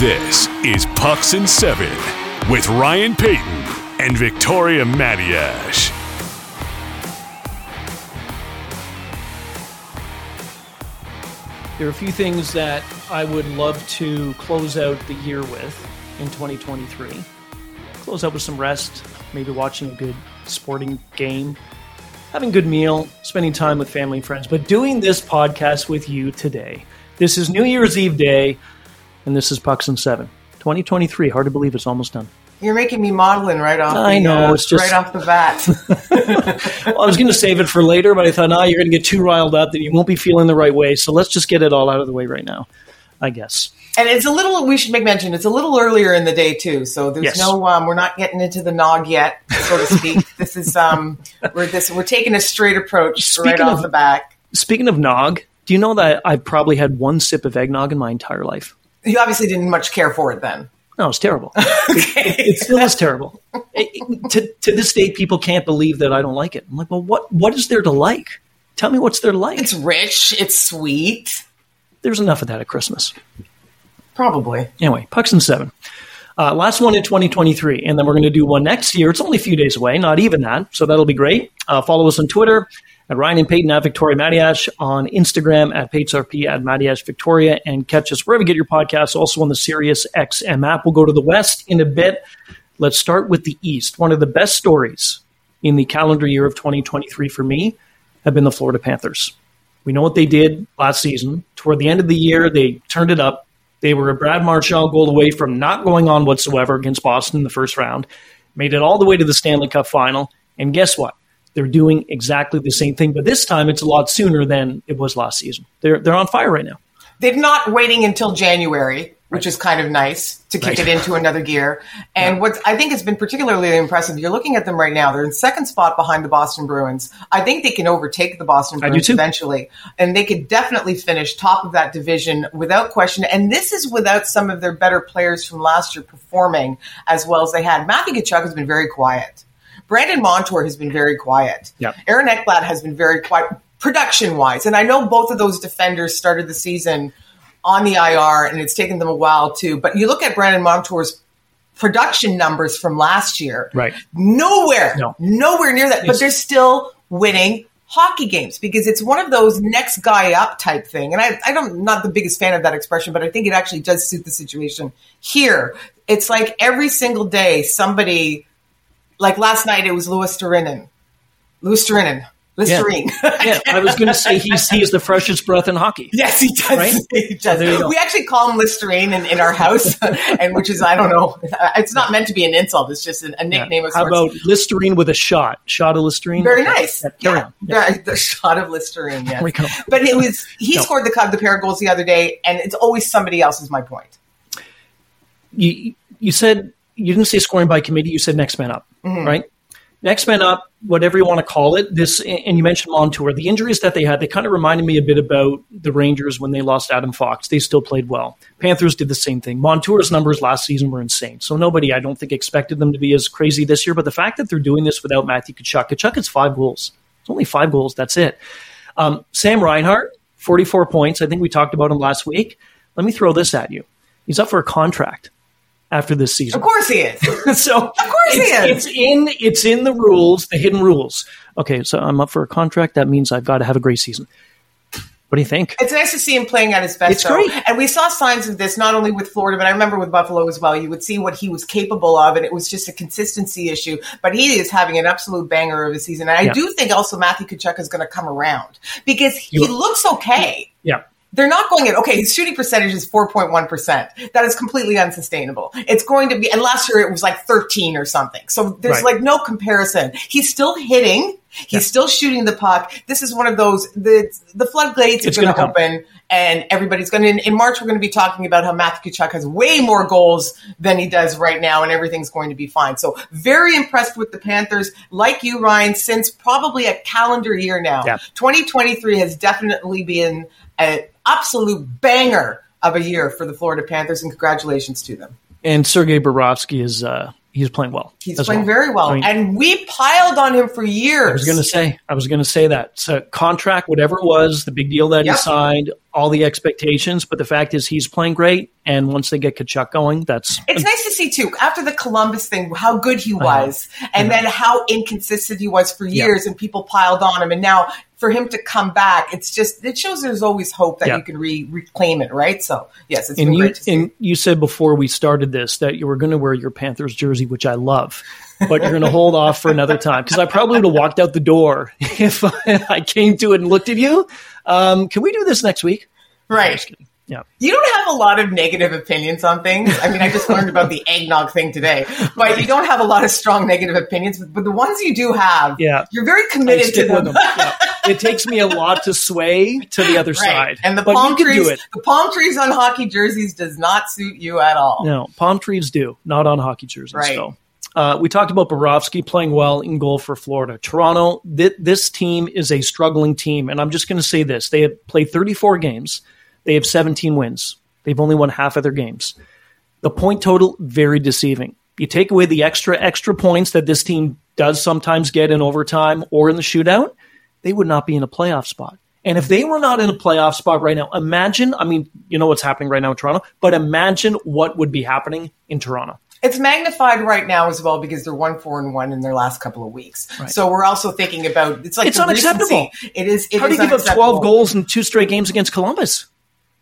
This is Pucks and Seven with Ryan Paton and Victoria Matiash. There are a few things that I would love to close out the year with in 2023. Close out with some rest, maybe watching a good sporting game, having a good meal, spending time with family and friends, but doing this podcast with you today. This is New Year's Eve day, and this is Pucks and Seven. 2023, hard to believe it's almost done. You're making me modeling right off. I the, know, uh, it's just- right off the bat. Well, I was going to save it for later, but I thought, nah, you're going to get too riled up that you won't be feeling the right way. So let's just get it all out of the way right now, I guess. and it's a little. We should make mention. It's a little earlier in the day too, so there's Yes. no. Um, we're not getting into the nog yet, so to speak. this is um, we're this we're taking a straight approach right Speaking off of- the back. Speaking of nog, do you know that I've probably had one sip of eggnog in my entire life? You obviously didn't much care for it then. No, it's terrible. it, it still is terrible. It- it- to, to this day, people can't believe that I don't like it. I'm like, well, what what is there to like? Tell me what's there to like. It's rich. It's sweet. There's enough of that at Christmas. Probably. Anyway, Pucks and Seven. Uh, last one in 2023, and then we're going to do one next year. It's only a few days away, not even that, so that'll be great. Uh, follow us on Twitter at Ryan and Paton at Victoria Matiash, on Instagram at PatesRP at Matiash Victoria, and catch us wherever you get your podcasts, also on the Sirius XM app. We'll go to the West in a bit. Let's start with the East. One of the best stories in the calendar year of 2023 for me have been the Florida Panthers. We know what they did last season. Toward the end of the year, they turned it up. They were a Brad Marchand goal away from not going on whatsoever against Boston in the first round, made it all the way to the Stanley Cup final. And guess what? They're doing exactly the same thing, but this time it's a lot sooner than it was last season. They're, they're on fire right now. They're not waiting until January, which is kind of nice to kick Right. it into another gear. And what I think has been particularly impressive, you're looking at them right now. They're in second spot behind the Boston Bruins. I think they can overtake the Boston Bruins eventually, and they could definitely finish top of that division without question. And this is without some of their better players from last year performing as well as they had. Matthew Tkachuk has been very quiet. Brandon Montour has been very quiet. Aaron Ekblad has been very quiet production wise. And I know both of those defenders started the season on the IR and it's taken them a while too. But you look at Brandon Montour's production numbers from last year. Right. Nowhere, No. nowhere near that. But they're still winning hockey games because it's one of those next guy up type thing. And I, I don't, I'm not the biggest fan of that expression, but I think it actually does suit the situation here. It's like every single day somebody, like last night it was Luostarinen. Louis Turinen. Listerine. Yeah, I was going to say he's, he is the freshest breath in hockey. Yes, he does. Right? He does. We actually call him Listerine in, in our house, and which is I don't know. It's not meant to be an insult. It's just a, a nickname of How about Listerine with a shot? Shot of Listerine? Very nice. Yeah, carry Yeah, on. Yeah. The shot of Listerine. Yes. we go. But it was he No. scored the the pair of goals the other day, and it's always somebody else. Is my point. you you said you didn't say scoring by committee. You said next man up, Mm-hmm. right? Next man up, whatever you want to call it. This and you mentioned Montour. The injuries that they had, they kind of reminded me a bit about the Rangers when they lost Adam Fox. They still played well. Panthers did the same thing. Montour's numbers last season were insane. So nobody, I don't think, expected them to be as crazy this year. But the fact that they're doing this without Matthew Tkachuk, Tkachuk has five goals. It's only five goals. That's it. Um, Sam Reinhart, 44 points. I think we talked about him last week. Let me throw this at you. He's up for a contract after this season. Of course he is. so of course he is. It's in it's in the rules, the hidden rules. Okay, so I'm up for a contract. That means I've got to have a great season. What do you think? It's nice to see him playing at his best. It's though. great. And we saw signs of this not only with Florida, but I remember with Buffalo as well. You would see what he was capable of, and it was just a consistency issue. But he is having an absolute banger of a season. And I Yeah. do think also Matthew Tkachuk is going to come around because he You- looks okay. Yeah. They're not going in, okay. His shooting percentage is four point one percent. That is completely unsustainable. It's going to be, and last year it was like thirteen or something. So there's Right. like no comparison. He's still hitting. He's still shooting the puck. This is one of those the the floodgates It's are going to open, and everybody's going to. In, in March, we're going to be talking about how Matthew Tkachuk has way more goals than he does right now, and everything's going to be fine. So very impressed with the Panthers, like you, Ryan, since probably a calendar year now. Yeah. 2023 has definitely been an absolute banger of a year for the Florida Panthers, and congratulations to them. And Sergei Bobrovsky is uh, he's playing well. He's playing well. very well, I mean, and we piled on him for years. I was going to say, I was going to say that so contract, whatever it was, the big deal that yep. he signed, all the expectations. But the fact is, he's playing great, and once they get Tkachuk going, that's it's nice to see too. After the Columbus thing, how good he was, and then how inconsistent he was for years, and people piled on him, and now for him to come back, it's just it shows there's always hope that yeah. you can re- reclaim it, right? So yes, it's and you, And you said before we started this that you were going to wear your Panthers jersey, which I love, but you're going to hold off for another time because I probably would have walked out the door if I came to it and looked at you. Um, can we do this next week? Right. Yeah. You don't have a lot of negative opinions on things. I mean, I just learned about the eggnog thing today, but you don't have a lot of strong negative opinions. But, but the ones you do have, yeah. you're very committed to them. them. Yeah. It takes me a lot to sway to the other right. side. And the palm trees, the palm trees on hockey jerseys does not suit you at all. No, palm trees do, not on hockey jerseys. Right. So. Uh, we talked about Bobrovsky playing well in goal for Florida. Toronto, th- this team is a struggling team. And I'm just going to say this they have played 34 games, they have 17 wins. They've only won half of their games. The point total, very deceiving. You take away the extra, extra points that this team does sometimes get in overtime or in the shootout, they would not be in a playoff spot. And if they were not in a playoff spot right now, imagine, I mean, you know what's happening right now in Toronto, but imagine what would be happening in Toronto. It's magnified right now as well because they're one four and one in their last couple of weeks. Right. So we're also thinking about it's like it's unacceptable. Recency. It is. It How do you give up twelve goals in two straight games against Columbus?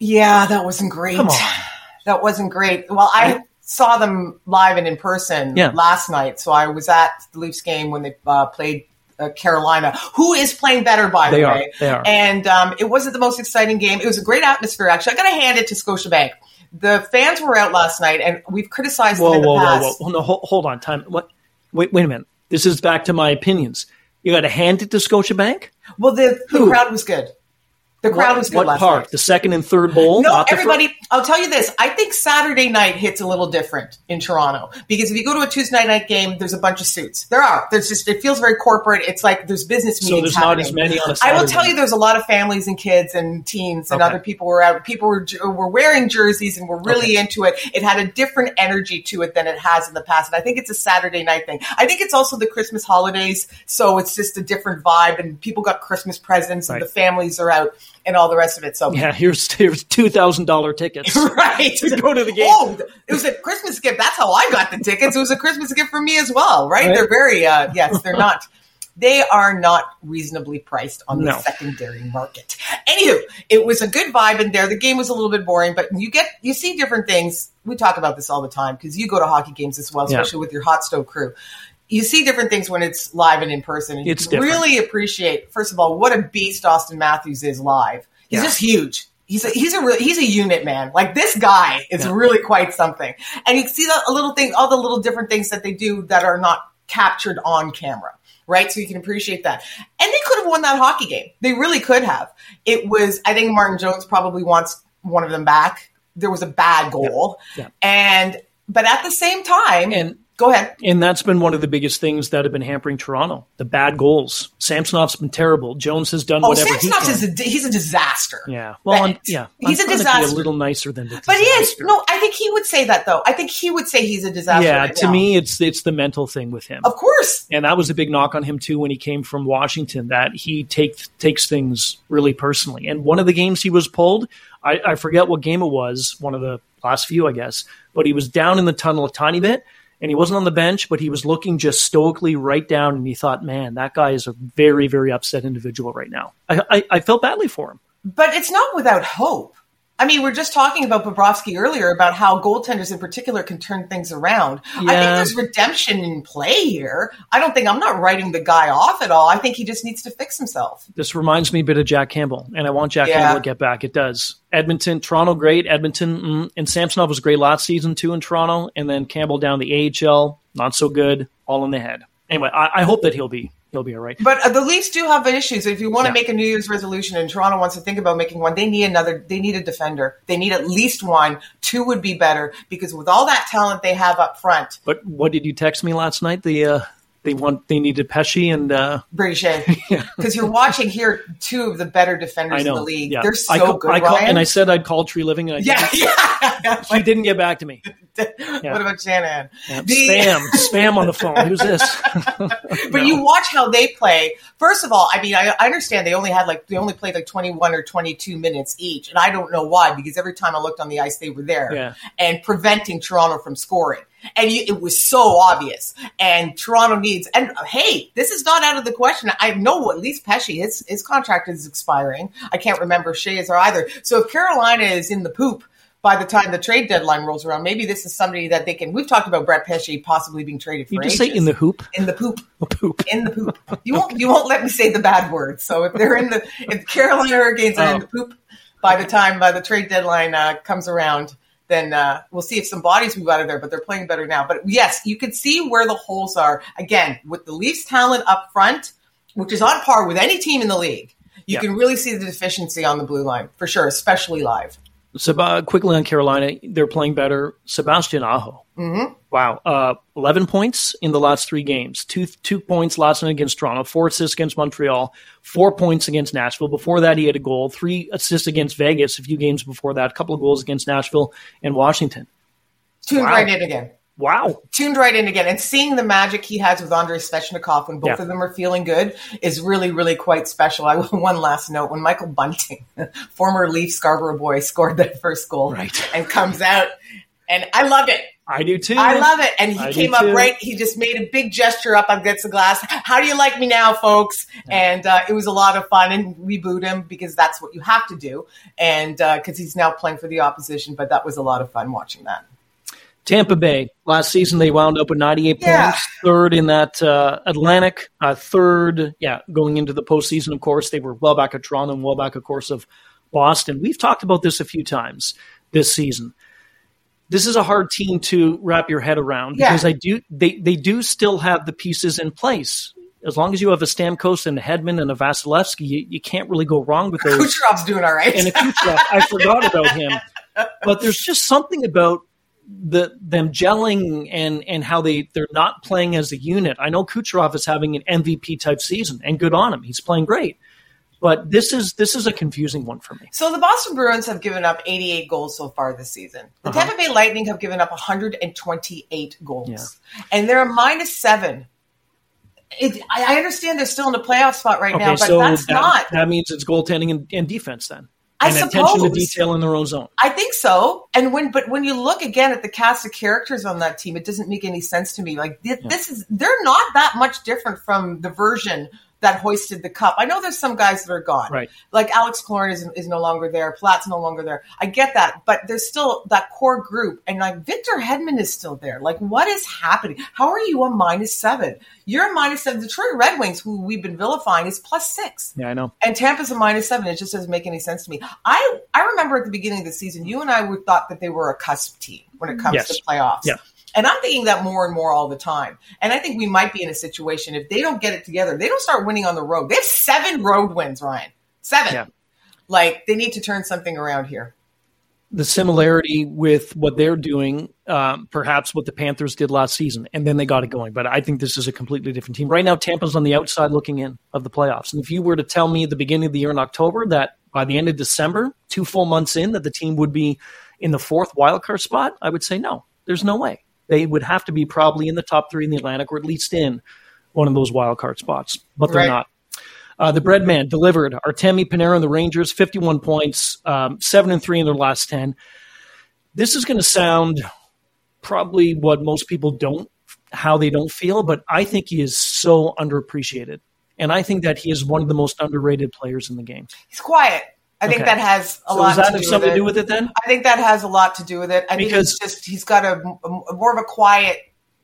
Yeah, that wasn't great. Come on. That wasn't great. Well, I saw them live and in person yeah. last night. So I was at the Leafs game when they uh, played uh, Carolina, who is playing better, by they the are, way. They are. And um, it wasn't the most exciting game. It was a great atmosphere, actually. I got to hand it to Scotiabank. The fans were out last night, and we've criticized whoa, them in whoa, the past. Whoa, whoa, whoa. No, hold, hold on. Time. What? Wait, wait a minute. This is back to my opinions. You got to hand it to Scotiabank? Well, the, the crowd was good. The crowd what, was good what last part? night. The second and third bowl? No, everybody. I'll tell you this. I think Saturday night hits a little different in Toronto because if you go to a Tuesday night game, there's a bunch of suits. There are. There's just it feels very corporate. It's like there's business meetings. So there's happening. not as many on a Saturday. I will tell you, there's a lot of families and kids and teens and okay. other people were out. People were were wearing jerseys and were really okay. into it. It had a different energy to it than it has in the past, and I think it's a Saturday night thing. I think it's also the Christmas holidays, so it's just a different vibe, and people got Christmas presents, right. and the families are out and all the rest of it. So yeah, here's here's two thousand dollar tickets, right, to go to the game. Oh, it was a Christmas gift. That's how I got the tickets. It was a Christmas gift for me as well. Right? right. They're very uh, yes, they're not. They are not reasonably priced on the no. secondary market. Anywho, it was a good vibe in there. The game was a little bit boring, but you get you see different things. We talk about this all the time because you go to hockey games as well, especially yeah. with your hot stove crew you see different things when it's live and in person. And you it's can different. really appreciate, first of all, what a beast Auston Matthews is live. He's Yeah. just huge. He's a, he's a real, he's a unit man. Like this guy is Yeah. really quite something. And you see the, little thing, all the little different things that they do that are not captured on camera. Right. So you can appreciate that. And they could have won that hockey game. They really could have. It was, I think Martin Jones probably wants one of them back. There was a bad goal. Yeah. And, but at the same time, And go ahead. and that's been one of the biggest things that have been hampering Toronto. The bad goals. Samsonov's been terrible. Jones has done Oh, whatever he can. is a, he's a disaster. yeah. Well, I'm, yeah. he's I'm a disaster. A little nicer than the But he is. No, I think he would say that though. I think he would say he's a disaster. Yeah. right To now. me, it's it's the mental thing with him. of course. and that was a big knock on him too when he came from Washington. That he takes takes things really personally. And one of the games he was pulled, I, I forget what game it was. One of the last few, I guess. But he was down in the tunnel a tiny bit, and he wasn't on the bench, but he was looking just stoically right down. And he thought, man, that guy is a very very upset individual right now. I I, I felt badly for him. But it's not without hope. I mean, we're just talking about Bobrovsky earlier about how goaltenders in particular can turn things around. I think there's redemption in play here. I don't think I'm not writing the guy off at all. I think he just needs to fix himself. This reminds me a bit of Jack Campbell, and I want Jack Yeah. Campbell to get back. It does. Edmonton, Toronto, great. Edmonton, mm, and Samsonov was great last season too in Toronto, and then Campbell down the AHL, not so good, all in the head. Anyway, I, I hope that he'll be he'll be all right. But uh, the Leafs do have issues. If you want to Yeah. make a New Year's resolution and Toronto wants to think about making one, they need another. They need a defender. They need at least one. Two would be better because with all that talent they have up front, But what did you text me last night? The uh, they want they needed Pesce and uh, Skjei, because you're watching here two of the better defenders in the league. Yeah. They're so I, ca- good. I Ryan. and I said I'd call Tree Living, and I yeah, didn't- yeah. he didn't get back to me. What about Shannon? Yeah, The- spam, spam on the phone. Who's this? But you watch how they play. First of all, I mean, I, I understand they only had like they only played like twenty one or twenty two minutes each, and I don't know why because every time I looked on the ice, they were there Yeah. and preventing Toronto from scoring. And you, it was so obvious. And Toronto needs. And uh, hey, this is not out of the question. I know at least Pesce, his his contract is expiring. I can't remember if Skjei is or either. So if Carolina is in the poop. By the time the trade deadline rolls around, maybe this is somebody that they can. We've talked about Brett Pesce possibly being traded for you just ages say in the hoop. in the poop Poop. in the poop. You won't you won't let me say the bad word. So if they're in the if Carolina Hurricanes are in the poop by the time by the trade deadline uh, comes around, then uh, we'll see if some bodies move out of there. But they're playing better now. But yes, you can see where the holes are again with the Leafs talent up front, which is on par with any team in the league. You Yeah. can really see the deficiency on the blue line for sure, especially live. Seb- quickly on Carolina, they're playing better. Sebastian Aho. Mm-hmm. Wow. Uh, 11 points in the last three games. Two, two points last night against Toronto, four assists against Montreal, four points against Nashville. Before that, he had a goal, three assists against Vegas a few games before that, a couple of goals against Nashville and Washington. Tuned Wow. right in again. Wow. tuned right in again and seeing the magic he has with Andrei Svechnikov when both Yeah. of them are feeling good is really, really quite special. I one last note when Michael Bunting, former Leaf Scarborough boy, scored that first goal Right. and comes out, and I loved it. I do too. I love it. And he I came up too. right. He just made a big gesture up against the glass. How do you like me now, folks? And uh, it was a lot of fun. And we booed him because that's what you have to do. And because he's now playing for the opposition. But that was a lot of fun watching that. Tampa Bay last season they wound up with 98 Yeah. points, third in that uh, Atlantic, uh, third, yeah, going into the postseason. Of course, they were well back at Toronto and well back, of course, of Boston. We've talked about this a few times this season. This is a hard team to wrap your head around Yeah. because I do they they do still have the pieces in place. As long as you have a Stamkos and a Hedman and a Vasilevskiy, you, you can't really go wrong with those Kucherov's doing all right. and a Kucherov. I forgot about him, but there's just something about the them gelling and and how they they're not playing as a unit. I know Kucherov is having an MVP type season, and good on him. He's playing great, but this is this is a confusing one for me. So the Boston Bruins have given up 88 goals so far this season. The Uh-huh. Tampa Bay Lightning have given up 128 goals, and they're a minus seven. It, I understand they're still in the playoff spot right now, but that's that, not. that means it's goaltending and, and defense then, I and attention to suppose. detail in their own zone. I think so. And when, but when you look again at the cast of characters on that team, it doesn't make any sense to me. Like thi- this is, they're not that much different from the version that hoisted the cup. I know there's some guys that are gone. Right. Like Alex Killorn is, is no longer there. Palat's no longer there. I get that, but there's still that core group. And like Victor Hedman is still there. Like what is happening? How are you a minus seven? You're a minus seven. Detroit Red Wings, who we've been vilifying, is plus six. Yeah, I know. And Tampa's a minus seven. It just doesn't make any sense to me. I I remember at the beginning of the season, you and I would thought that they were a cusp team when it comes Yes. to playoffs. Yeah. And I'm thinking that more and more all the time. And I think we might be in a situation if they don't get it together, they don't start winning on the road. They have seven road wins, Ryan. Seven. Yeah. Like they need to turn something around here. the similarity with what they're doing, um, perhaps what the Panthers did last season, and then they got it going. But I think this is a completely different team. Right now, Tampa's on the outside looking in of the playoffs. And if you were to tell me at the beginning of the year in October that by the end of December, two full months in, that the team would be in the fourth wildcard spot, I would say no. There's no way. They would have to be probably in the top three in the Atlantic or at least in one of those wild card spots, but they're Right. not. Uh, the bread man delivered. Artemi Panarin and the Rangers, 51 points, um, 7 and 3 in their last 10. This is going to sound probably what most people don't, how they don't feel, but I think he is so underappreciated. And I think that he is one of the most underrated players in the game. He's quiet. I think Okay. that has a So lot does that to have do something with to do it. with it then? I think that has a lot to do with it. I Because- think it's just he's got a, a- more of a quiet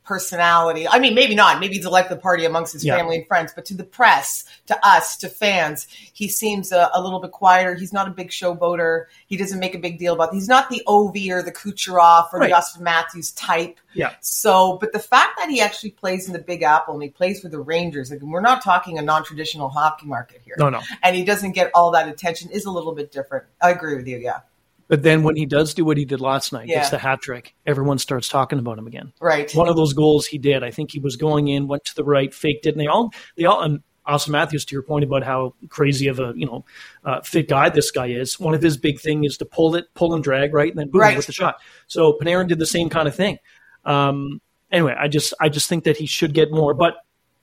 personality. I mean, maybe not. Maybe he's a life of the party amongst his Yeah. family and friends, but to the press, to us, to fans, he seems a, a little bit quieter. He's not a big showboater. He doesn't make a big deal about. He's not the Ov or the Kucherov or Right. the Auston Matthews type. Yeah. So, but the fact that he actually plays in the Big Apple and he plays for the Rangers, like, we're not talking a non-traditional hockey market here. No, no. And he doesn't get all that attention is a little bit different. I agree with you. Yeah. But then when he does do what he did last night, Yeah. gets the hat trick, everyone starts talking about him again. Right. One of those goals he did, I think he was going in, went to the right, faked it, and they all, they all, and Auston Matthews, to your point about how crazy of a you know uh, fit guy this guy is, one of his big thing is to pull it, pull and drag, right, and then boom Right. with the shot. So Panarin did the same kind of thing. Um, anyway, I just I just think that he should get more. But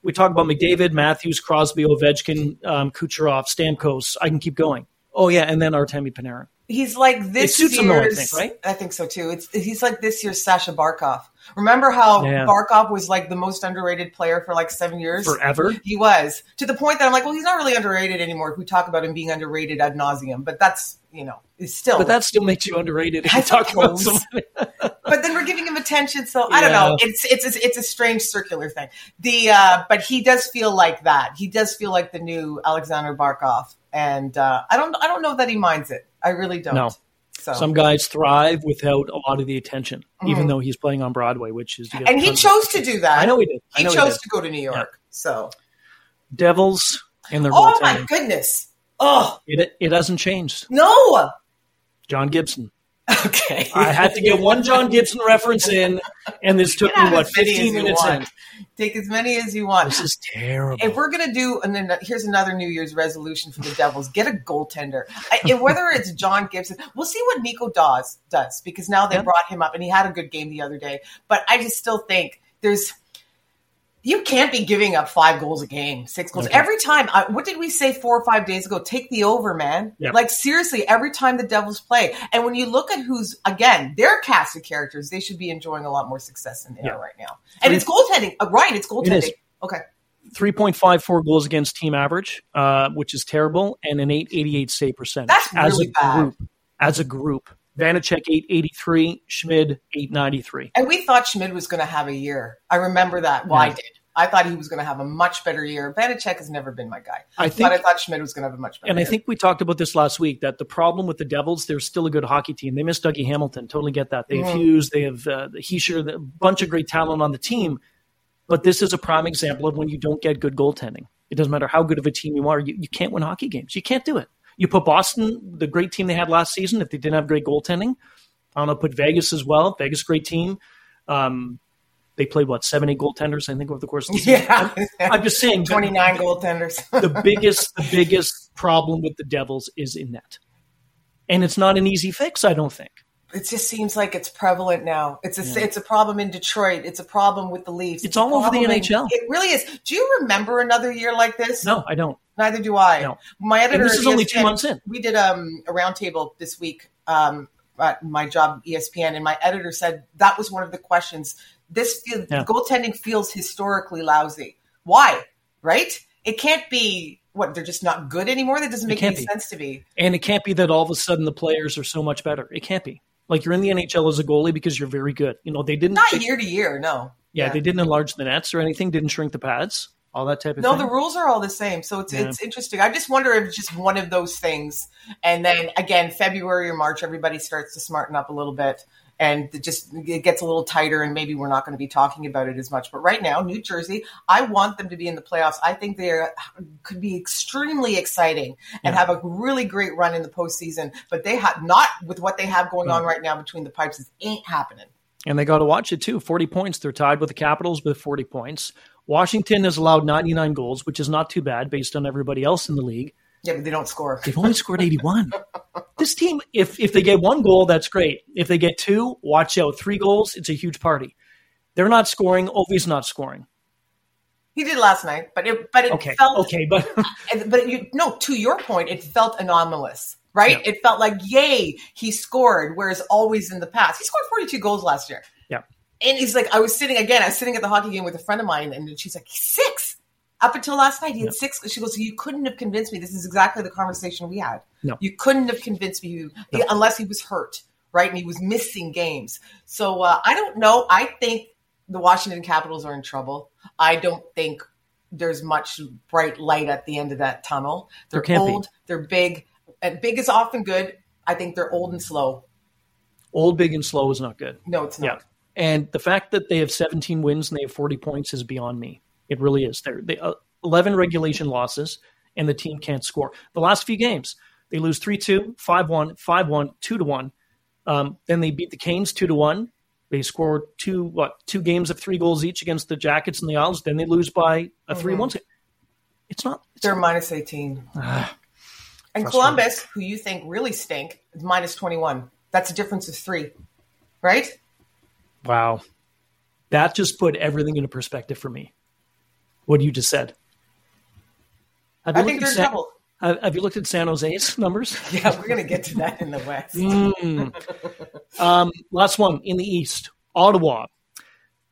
we talk about McDavid, Matthews, Crosby, Ovechkin, um, Kucherov, Stamkos. I can keep going. Oh yeah, and then Artemi Panarin. He's like this suits him I year's. think, right? I think so too. It's he's like this year's Sasha Barkov. Remember how Yeah. Barkov was like the most underrated player for like seven years? Forever. He was to the point that I'm like, well, he's not really underrated anymore. If we talk about him being underrated ad nauseum, but that's you know, it's still. But that still makes you underrated if I you talk about somebody. but then we're giving him attention, so I don't know. It's it's a, it's a strange circular thing. The uh, but he does feel like that. He does feel like the new Alexander Barkov, and uh, I don't I don't know that he minds it. I really don't. No. So. Some guys thrive without a lot of the attention, even though he's playing on Broadway, which is you Mm-hmm. and he chose to do that. I know he did. He know he chose did. to go to New York. So, Devils and their oh my goodness! Oh It, it hasn't changed. no. John Gibson. Okay, I had to get one John Gibson reference in, and this took me what as many as 15 minutes in. Take as many as you want. This is terrible. If we're gonna do, and then uh, here's another New Year's resolution for the Devils: get a goaltender. I, whether it's John Gibson, we'll see what Nico Daws does because now they Yeah. brought him up and he had a good game the other day. But I just still think there's. You can't be giving up five goals a game, six goals Okay. every time. I, what did we say four or five days ago? Take the over, man. Yeah. Like seriously, every time the Devils play, and when you look at who's again their cast of characters, they should be enjoying a lot more success than they are right now. And it's goaltending, uh, right? It's goaltending. is. Okay. 3.54 goals against team average, uh, which is terrible, and an 888 save percentage. That's as really a bad. group. As a group. Vanecek 883, Schmid 893. And we thought Schmid was going to have a year. I remember that. Well, I did. I thought he was going to have a much better year. Vanecek has never been my guy. I think but I thought Schmid was going to have a much better And I think we talked about this last week that the problem with the Devils, they're still a good hockey team. They miss Dougie Hamilton. Totally get that. They have Mhm. Hughes. They have uh, Hischier, a bunch of great talent on the team. But this is a prime example of when you don't get good goaltending. It doesn't matter how good of a team you are, you, you can't win hockey games. You can't do it. You put Boston, the great team they had last season, if they didn't have great goaltending. I don't know, put Vegas as well. Vegas, great team. Um, they played, what, seven, eight goaltenders, I think, over the course of the season. yeah. I'm just saying. 29 goaltenders. the biggest the biggest problem with the Devils is in net. And it's not an easy fix, I don't think. it just seems like it's prevalent now. It's a it's a problem in Detroit. It's a problem with the Leafs. It's a all over the problem in- NHL. it really is. Do you remember another year like this? No, I don't. Neither do I. No. My editor. And this is only two months in. We did um, a roundtable this week um, at my job, ESPN, and my editor said that was one of the questions. This feel, Yeah. goaltending feels historically lousy. Why? Right? It can't be what they're just not good anymore. That doesn't make any be. sense to me. And it can't be that all of a sudden the players are so much better. It can't be. Like you're in the NHL as a goalie because you're very good. You know, they didn't Not they- year to year. No. yeah, they didn't enlarge the nets or anything, didn't shrink the pads, all that type of No, thing. the rules are all the same, so it's Yeah. it's interesting. I just wonder if it's just one of those things, and then again, February or March, everybody starts to smarten up a little bit, and it just it gets a little tighter, and maybe we're not going to be talking about it as much. But right now, New Jersey, I want them to be in the playoffs. I think they are, could be extremely exciting and Yeah. have a really great run in the postseason. But they have not with what they have going on right now between the pipes. It ain't happening. And they got to watch it too. 40 points. They're tied with the Capitals with 40 points. Washington has allowed 99 goals, which is not too bad based on everybody else in the league. Yeah, but they don't score. They've only scored 81. this team, if if they get one goal, that's great. If they get two, watch out. Three goals, it's a huge party. They're not scoring. Ovi's not scoring. He did last night, but it but it Okay, felt okay, but but you no to your point it felt anomalous right Yeah. it felt like yay he scored whereas always in the past he scored 42 goals last year. And he's like i was sitting again i was sitting at the hockey game with a friend of mine and she's like six up until last night he had six she goes you couldn't have convinced me this is exactly the conversation we had No. you couldn't have convinced me No. unless he was hurt right and he was missing games so uh, i don't know i think the washington capitals are in trouble i don't think there's much bright light at the end of that tunnel. They're can't be. old, they're big, and big is often good. I think they're old and slow. old, big, and slow is not good. No, it's Yeah. Not. And the fact that they have 17 wins and they have 40 points is beyond me. It really is. They're they, uh, 11 regulation losses, and the team can't score. The last few games, they lose 3 2, 5 1, 5 1, 2 1. Um, then they beat the Canes 2 to 1. They scored two what two games of three goals each against the Jackets and the Isles. Then they lose by a 3 1. It's It's not. It's They're minus 18. Ah, and. Columbus, who you think really stink, is minus 21. That's a difference of three, right? Wow. That just put everything into perspective for me. What you just said. Have I think at San- trouble. have you looked at San Jose's numbers? Yeah, we're going to get to that in the West. Mm. um, last one in the East, Ottawa,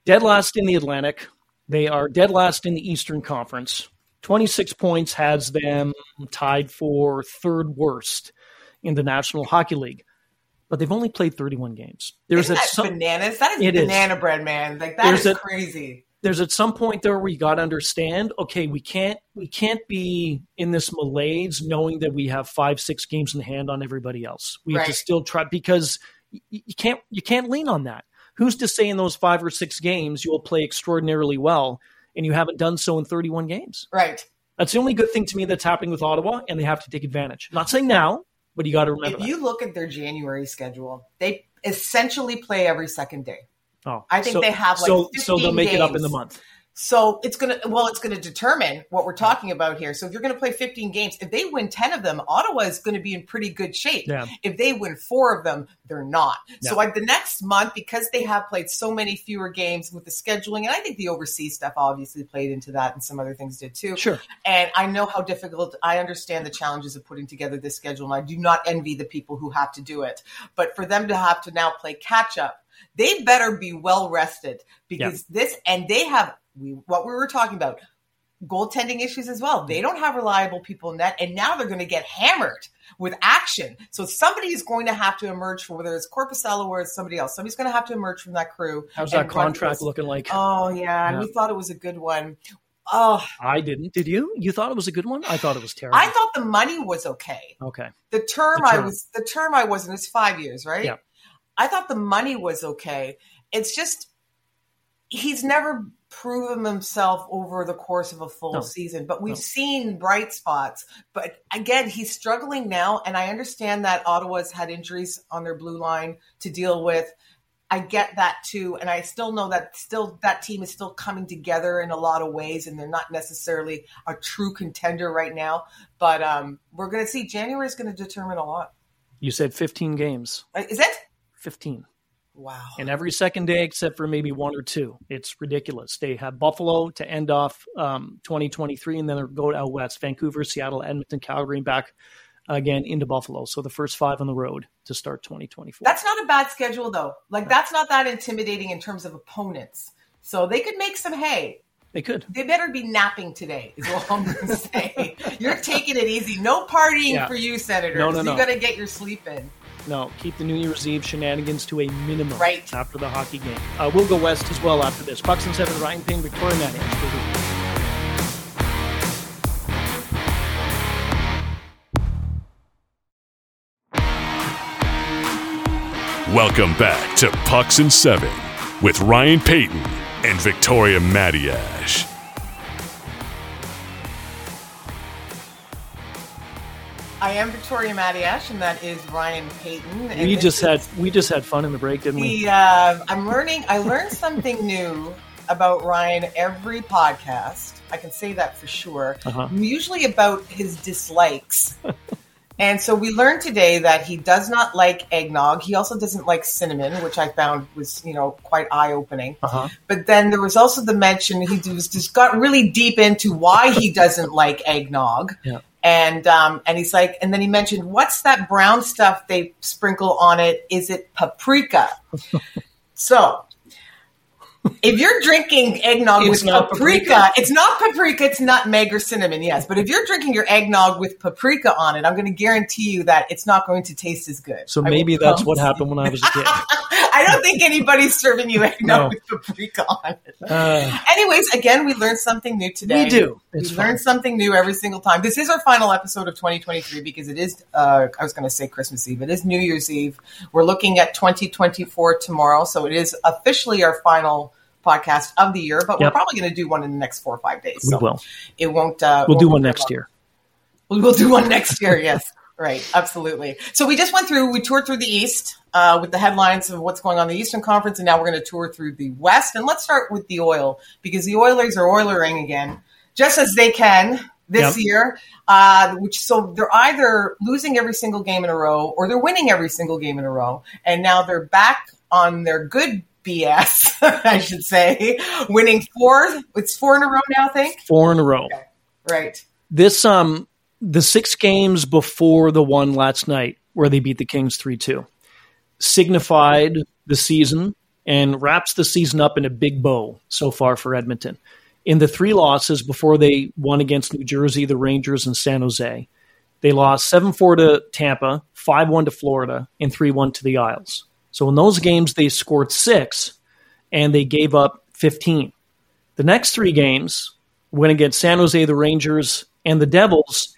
dead last in the Atlantic. They are dead last in the Eastern Conference. Twenty six points has them tied for third worst in the National Hockey League, but they've only played thirty one games. There's Isn't that some bananas? That is It is. banana bread, man. Like that There's is a- crazy. there's at some point there where you got to understand okay we can't we can't be in this malaise knowing that we have five six games in hand on everybody else we have to still try because you can't you can't lean on that who's to say in those five or six games you will play extraordinarily well and you haven't done so in 31 games Right. that's the only good thing to me that's happening with ottawa and they have to take advantage I'm not saying now but you got to remember If you look at their January schedule, they essentially play every second day. oh, I think so- they have, like, so so they'll 15 make it up in the month So it's gonna well, it's gonna determine what we're talking about here. So if you're gonna play 15 games, if they win 10 of them, Ottawa is gonna be in pretty good shape. Yeah. If they win four of them, they're not. So like the next month, because they have played so many fewer games with the scheduling, and I think the overseas stuff obviously played into that, and some other things did too. sure And I know how difficult. I understand the challenges of putting together this schedule, and I do not envy the people who have to do it. But for them to have to now play catch up, they better be well rested because this and they have we what we were talking about goaltending issues as well. They don't have reliable people in net, and now they're going to get hammered with action. So somebody is going to have to emerge from whether it's Korpisalo or it's somebody else. Somebody's going to have to emerge from that crew. how's that contract looking like Oh yeah, Yeah. we thought it was a good one. Oh, I didn't. Did you? You thought it was a good one? I thought it was terrible. I thought the money was okay. okay. The term, The I was the term I wasn't. It's five years, right? Yeah. I thought the money was okay. It's just he's never proven himself over the course of a full No. season. But we've No. seen bright spots. But again, he's struggling now, and I understand that Ottawa's had injuries on their blue line to deal with. I get that too, and I still know that still that team is still coming together in a lot of ways, and they're not necessarily a true contender right now. But um, we're going to see. January is going to determine a lot. You said 15 games. Uh, Is it? 15. Wow. And every second day except for maybe one or two. It's ridiculous. They have Buffalo to end off um, 2023 and then they'll go out west Vancouver, Seattle, Edmonton, Calgary, and back again into Buffalo. So the first five on the road to start 2024. That's not a bad schedule though. Like that's not that intimidating in terms of opponents. So they could make some hay. they could. They better be napping today, is what I'm going to say. You're taking it easy. No partying Yeah. for you, Senators. No, no, no. You got to get your sleep in. No, keep the New Year's Eve shenanigans to a minimum Right. after the hockey game. Uh, we'll go west as well after this. Pucks and seven, Ryan Payne, Victoria Manning. Welcome back to Pucks and Seven with Ryan Paton and Victoria Matiash. I am Victoria Matiash, and that is Ryan Paton. We just had we just had fun in the break, didn't we? the. Uh, I'm learning. I learned something new about Ryan every podcast. I can say that for sure. Uh-huh. Usually about his dislikes. And so we learned today that he does not like eggnog. He also doesn't like cinnamon, which I found was, you know, quite eye opening. Uh-huh. But then there was also the mention he was just got really deep into why he doesn't like eggnog. Yeah. And um, and he's like, and then he mentioned, what's that brown stuff they sprinkle on it? Is it paprika? so if you're drinking eggnog It's with paprika, paprika. it's not paprika, it's nutmeg or cinnamon, yes. But if you're drinking your eggnog with paprika on it, I'm going to guarantee you that it's not going to taste as good. So I maybe that's what promise happened when I was a kid. I don't think anybody's serving you eggnog No. with paprika on it. Uh, Anyways, again, we learned something new today. We do. We It's learn something new every single time. This is our final episode of 2023 because it is, uh, I was going to say Christmas Eve. It is New Year's Eve. We're looking at 2024 tomorrow. So it is officially our final podcast of the year, but we're probably going to do one in the next four or five days. we will. It won't, uh, We'll do one next year. We will do one next year. Yes, right, absolutely. So we just went through. We toured through the East uh, with the headlines of what's going on in the Eastern Conference, and now we're going to tour through the West. And let's start with the Oil because the Oilers are Oilering again, just as they can. this Yep. year. Uh, which so they're either losing every single game in a row or they're winning every single game in a row, and now they're back on their good BS, I should say, winning four. It's four in a row now, I think. Four in a row. Right. This um the six games before the one last night where they beat the Kings 3-2 signified the season and wraps the season up in a big bow so far for Edmonton. In the three losses before they won against New Jersey, the Rangers, and San Jose, they lost 7 4 to Tampa, 5 1 to Florida, and 3 1 to the Isles. So in those games, they scored six and they gave up 15. The next three games, win against San Jose, the Rangers, and the Devils,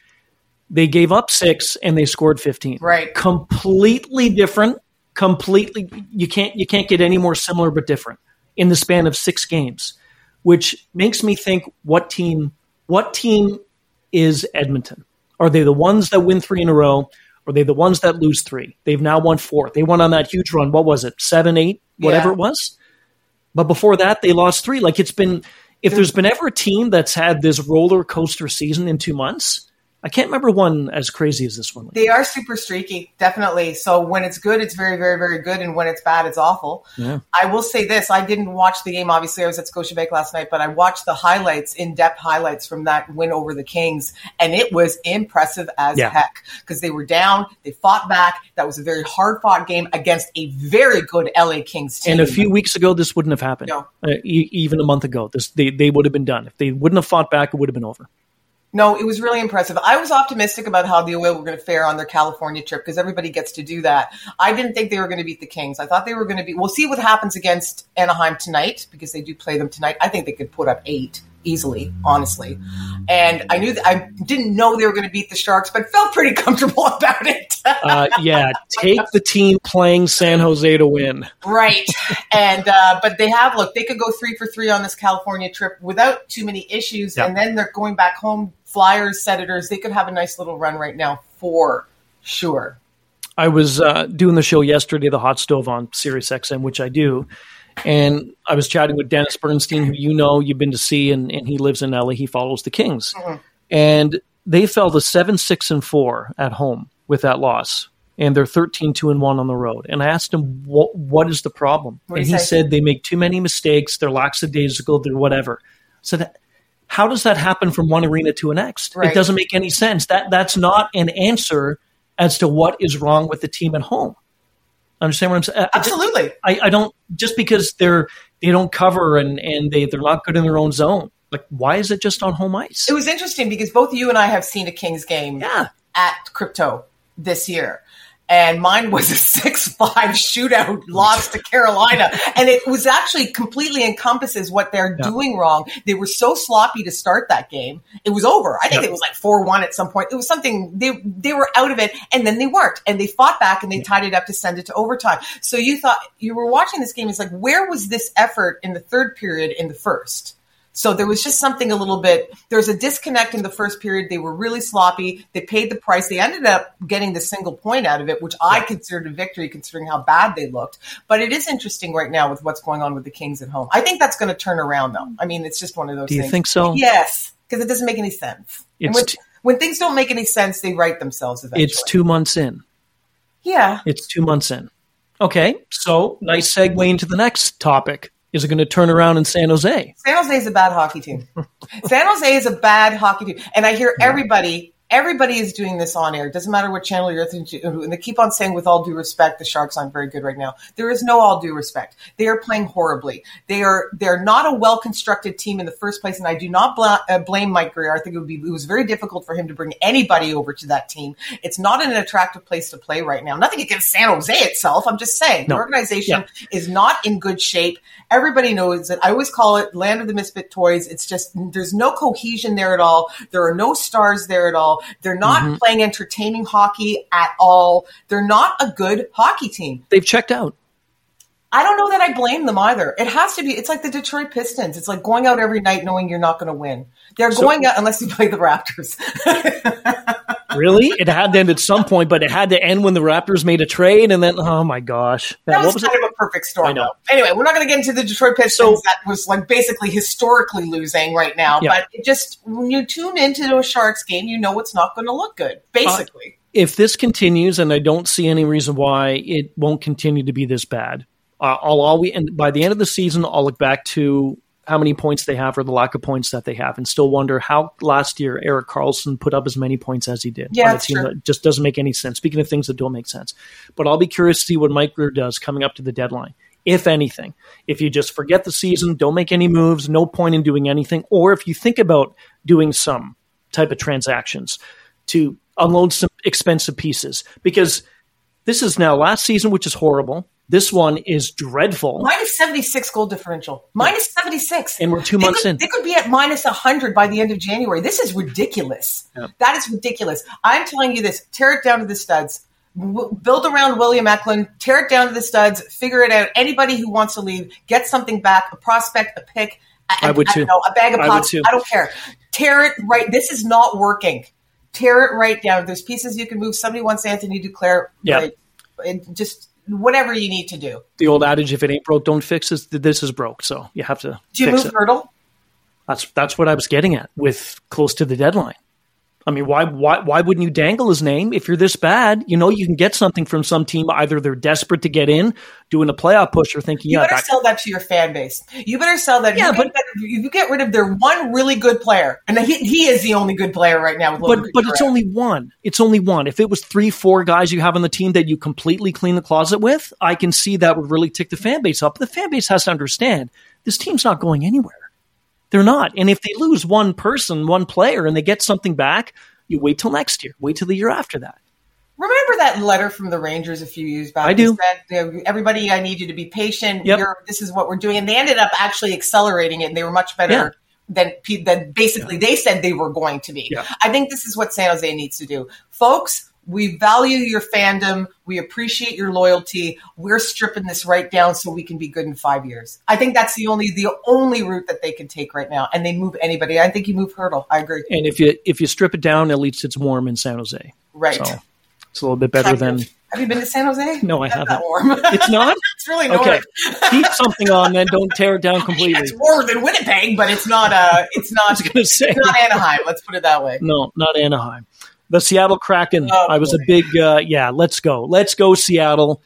they gave up six and they scored 15. Right. Completely different. Completely, you can't you can't get any more similar but different in the span of six games, which makes me think what team what team is Edmonton? Are they the ones that win three in a row? Or are they the ones that lose three? They've now won four. They went on that huge run. What was it? Seven, eight, whatever Yeah. it was. But before that, they lost three. Like it's been, if there's been ever a team that's had this roller coaster season in two months, I can't remember one as crazy as this one. They are super streaky, definitely. So when it's good, it's very, very, very good, and when it's bad, it's awful. Yeah. I will say this: I didn't watch the game. Obviously, I was at Scotiabank last night, but I watched the highlights, in-depth highlights from that win over the Kings, and it was impressive as Yeah. heck because they were down, they fought back. That was a very hard-fought game against a very good LA Kings team. And a few weeks ago, this wouldn't have happened. No. Uh, e- even a month ago, this they, they would have been done. If they wouldn't have fought back, it would have been over. No, it was really impressive. I was optimistic about how the Oil were going to fare on their California trip because everybody gets to do that. I didn't think they were going to beat the Kings. I thought they were going to be. We'll see what happens against Anaheim tonight because they do play them tonight. I think they could put up eight easily, honestly. And I knew that I didn't know they were going to beat the Sharks, but felt pretty comfortable about it. Uh, yeah, take the team playing San Jose to win. Right. And uh, but they have look, they could go three for three on this California trip without too many issues, Yeah. and then they're going back home. Flyers, Senators, they could have a nice little run right now for sure. I was uh, doing the show yesterday, the hot stove on Sirius XM, which I do, and I was chatting with Dennis Bernstein, who you know you've been to see, and, and he lives in LA. He follows the Kings, and they fell to seven, six, and four at home with that loss, and they're 13, two, and one on the road. And I asked him what what is the problem, What and he he say? said they make too many mistakes, they're lackadaisical, they're whatever. So that. How does that happen from one arena to the next? Right. It doesn't make any sense. That that's not an answer as to what is wrong with the team at home. Understand what I'm saying? I- I just- Absolutely. I, I don't just because they're they don't cover and and they they're not good in their own zone. Like why is it just on home ice? It was interesting because both you and I have seen a Kings game Yeah. at Crypto this year. And mine was a 6 5 shootout loss to Carolina. And it was actually completely encompasses what they're Yeah. doing wrong. They were so sloppy to start that game. It was over. I think Yeah. it was like 4 1 at some point. It was something, they, they were out of it and then they weren't. And they fought back and they tied it up to send it to overtime. So you thought, you were watching this game. It's like, where was this effort in the third period in the first? So there was just something a little bit, there was a disconnect in the first period. They were really sloppy. They paid the price. They ended up getting the single point out of it, which I considered a victory considering how bad they looked. But it is interesting right now with what's going on with the Kings at home. I think that's going to turn around though. I mean, it's just one of those Do you things. think so? Yes, because it doesn't make any sense. When, t- when things don't make any sense, they write themselves eventually. It's two months in. Yeah. It's two months in. Okay, so nice segue into the next topic. Is it going to turn around in San Jose? San Jose is a bad hockey team. San Jose is a bad hockey team, and I hear everybody. Everybody is doing this on air. It doesn't matter what channel you're listening to. And they keep on saying, with all due respect, the Sharks aren't very good right now. There is no all due respect. They are playing horribly. They are they're not a well constructed team in the first place. And I do not bla- uh, blame Mike Grier. I think it would be it was very difficult for him to bring anybody over to that team. It's not an attractive place to play right now. Nothing against San Jose itself. I'm just saying No. the organization Yeah. is not in good shape. Everybody knows it. I always call it land of the misfit toys. It's just there's no cohesion there at all. There are no stars there at all. They're not mm-hmm. playing entertaining hockey at all. They're not a good hockey team. They've checked out. I don't know that I blame them either. It has to be. It's like the Detroit Pistons. It's like going out every night knowing you're not going to win. They're So- going out unless you play the Raptors. really? It had to end at some point, but it had to end when the Raptors made a trade, and then oh my gosh, That what was, was kind it? of a perfect storm. I know. though. Anyway, we're not going to get into the Detroit Pistons. that was like basically historically losing right now. Yeah. But it just when you tune into a Sharks game, you know it's not going to look good. Basically, If this continues, and I don't see any reason why it won't continue to be this bad, uh, I'll always and by the end of the season, I'll look back to how many points they have or the lack of points that they have, and still wonder how last year Erik Karlsson put up as many points as he did Yeah, on a team true. that just doesn't make any sense. Speaking of things that don't make sense, but I'll be curious to see what Mike Grier does coming up to the deadline. If anything, if you just forget the season, don't make any moves, no point in doing anything, or if you think about doing some type of transactions to unload some expensive pieces, because this is now last season, which is horrible. This one is dreadful. minus seventy six goal differential, minus seventy six, And we're two they months could, in. They could be at minus hundred by the end of January. This is ridiculous. That is ridiculous. I'm telling you this: tear it down to the studs. W- build around William Eklund, tear it down to the studs, figure it out. Anybody who wants to leave, get something back, a prospect, a pick. I would too. don't know, a bag of pots. too. I don't care. Tear it right. This is not working. Tear it right down. There's pieces you can move. Somebody wants Anthony Duclair. Yeah. Right. It just whatever you need to do. The old adage, if it ain't broke, don't fix it. This is broke, so you have to Do you move it. Hertl? That's that's what I was getting at with close to the deadline. I mean, why why why wouldn't you dangle his name if you're this bad? You know, you can get something from some team. Either they're desperate to get in, doing a playoff push, or thinking, You yeah, better that, sell that to your fan base. You better sell that. Yeah, you but- get, you get rid of their one really good player, and he, he is the only good player right now. With but but it's only one. It's only one. If it was three, four guys you have on the team that you completely clean the closet with, I can see that would really tick the fan base up. The fan base has to understand this team's not going anywhere. They're not. And if they lose one person, one player, and they get something back, you wait till next year. Wait till the year after that. Remember that letter from the Rangers a few years back? I do. Said, everybody, I need you to be patient. Yep. You're, this is what we're doing, and they ended up actually accelerating it, and they were much better. Yeah. Than, than basically they said they were going to be. Yeah. I think this is what San Jose needs to do. Folks, we value your fandom. We appreciate your loyalty. We're stripping this right down so we can be good in five years. I think that's the only the only route that they can take right now. And they move anybody. I think you move Hertl. I agree. And if you if you strip it down, at least it's warm in San Jose. Right. So it's a little bit better than. Have you been to San Jose? No, I haven't. That warm. it's not. it's really north. Okay, keep something on, then don't tear it down completely. It's warmer than Winnipeg, but it's not. Uh, it's I not. was going to say It's not Anaheim. Let's put it that way. no, not Anaheim. The Seattle Kraken. Oh, I was a big uh, yeah. Let's go. Let's go Seattle.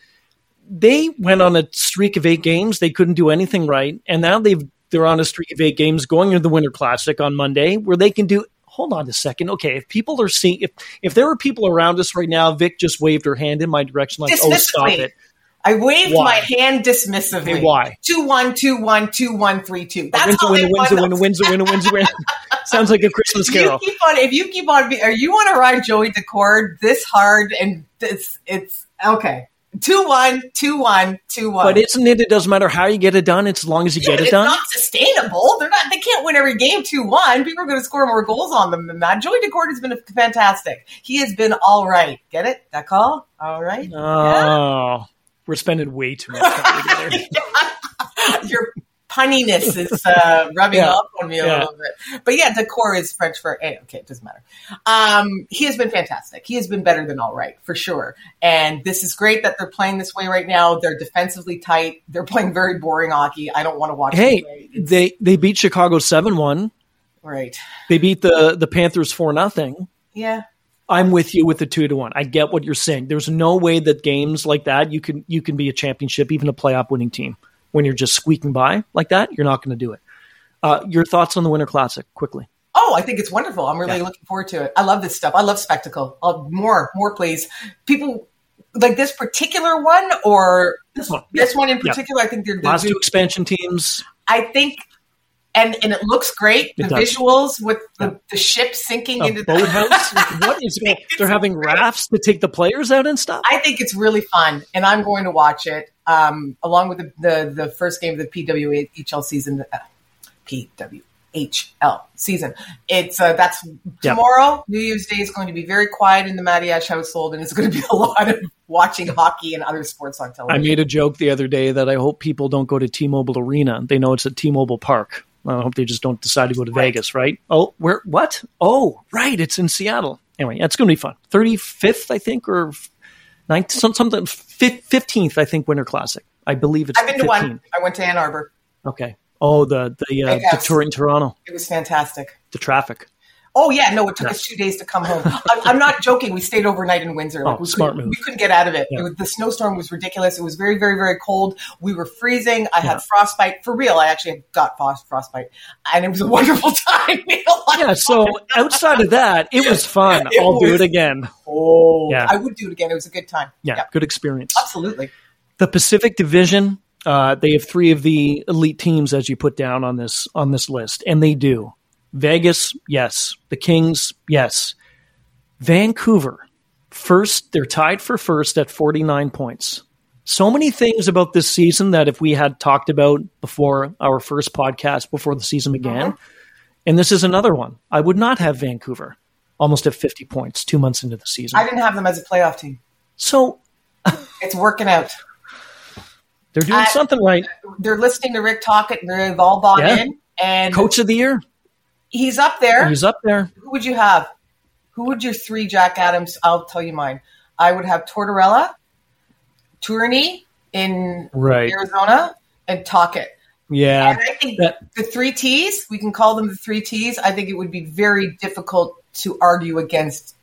They went on a streak of eight games. They couldn't do anything right, and now they've they're on a streak of eight games going into the Winter Classic on Monday, where they can do. Hold on a second. Okay, if people are seeing, if if there are people around us right now, Vic just waved her hand in my direction, like, "Oh, stop it." I waved Why? my hand dismissively. Okay, why? Two one two one two one three two. That's wins a how win, they a won win, a those. wins win, a wins a win. Sounds like a Christmas If you carol. keep on, if you keep on, or you want to ride Joey Daccord this hard and this, it's okay. Two one two one two one. But isn't it? It doesn't matter how you get it done. It's as long as you Yeah, get it it's done. not sustainable. They're not. They can't win every game two one. People are going to score more goals on them than that. Joey Daccord has been fantastic. He has been all right. Get it? That call? All right. Oh, we're spending way too much time together. Your punniness is uh, rubbing Yeah. off on me a Yeah. little bit. But yeah, Daccord is French for eh, okay, it doesn't matter. Um, he has been fantastic. He has been better than all right for sure. And this is great that they're playing this way right now. They're defensively tight. They're playing very boring hockey. I don't want to watch. Hey, them play. It's- they they beat Chicago seven one. right. They beat the the Panthers four nothing. Yeah. I'm with you with the two to one. I get what you're saying. There's no way that games like that you can you can be a championship, even a playoff winning team. When you're just squeaking by like that, you're not going to do it. Uh, your thoughts on the Winter Classic, quickly. Oh, I think it's wonderful. I'm really Yeah. looking forward to it. I love this stuff. I love spectacle. Uh, more, more, please. People like this particular one, or This one. this one in Yeah. particular. I think they're, they're Last two expansion teams. I think, and and it looks great. It the does. visuals with the, the ship sinking A into the boathouse. what is going? They're having rafts to take the players out and stuff. I think it's really fun, and I'm going to watch it um, along with the, the the first game of the PWHL season. Uh, PWHL season. It's uh, that's Yeah. tomorrow. New Year's Day is going to be very quiet in the Matiash household, and it's going to be a lot of watching hockey and other sports on television. I made a joke the other day that I hope people don't go to T-Mobile Arena. They know it's at T-Mobile Park. I hope they just don't decide to go to Right. Vegas, right? Oh, where? What? Oh, right, it's in Seattle. anyway, it's going to be fun. 35th, I think, or 9th, something, 15th, I think, Winter Classic. I believe it's I've been 15. to one. I went to Ann Arbor. Okay. Oh, the the uh, Victoria in Toronto. It was fantastic. The traffic. Oh yeah, no, it took us two days to come home. I, am not joking. We stayed overnight in Windsor. Like, oh, we smart move. We couldn't get out of it. Yeah. it was, the snowstorm was ridiculous. It was very, very, very cold. We were freezing. I yeah. had frostbite for real. I actually got frostbite, and it was a wonderful time. yeah. So outside of that, it was fun. It I'll was, do it again. Oh, yeah. I would do it again. It was a good time. Yeah, yeah. good experience. Absolutely. The Pacific Division. Uh, they have three of the elite teams as you put down on this on this list, and they do. Vegas, yes. The Kings, yes. Vancouver, first, they're tied for first at 49 points. So many things about this season that if we had talked about before our first podcast, before the season began, uh-huh. and this is another one, I would not have Vancouver almost at 50 points two months into the season. I didn't have them as a playoff team. So it's working out. They're doing something right. They're listening to Rick Tocchet and they've all bought yeah. in. And coach of the year. He's up there. He's up there. Who would you have? Who would your three Jack Adams? I'll tell you mine. I would have Tortorella, Tourigny in right. Arizona, and Tocchet. Yeah. And I think that, the three T's, we can call them the three T's. I think it would be very difficult to argue against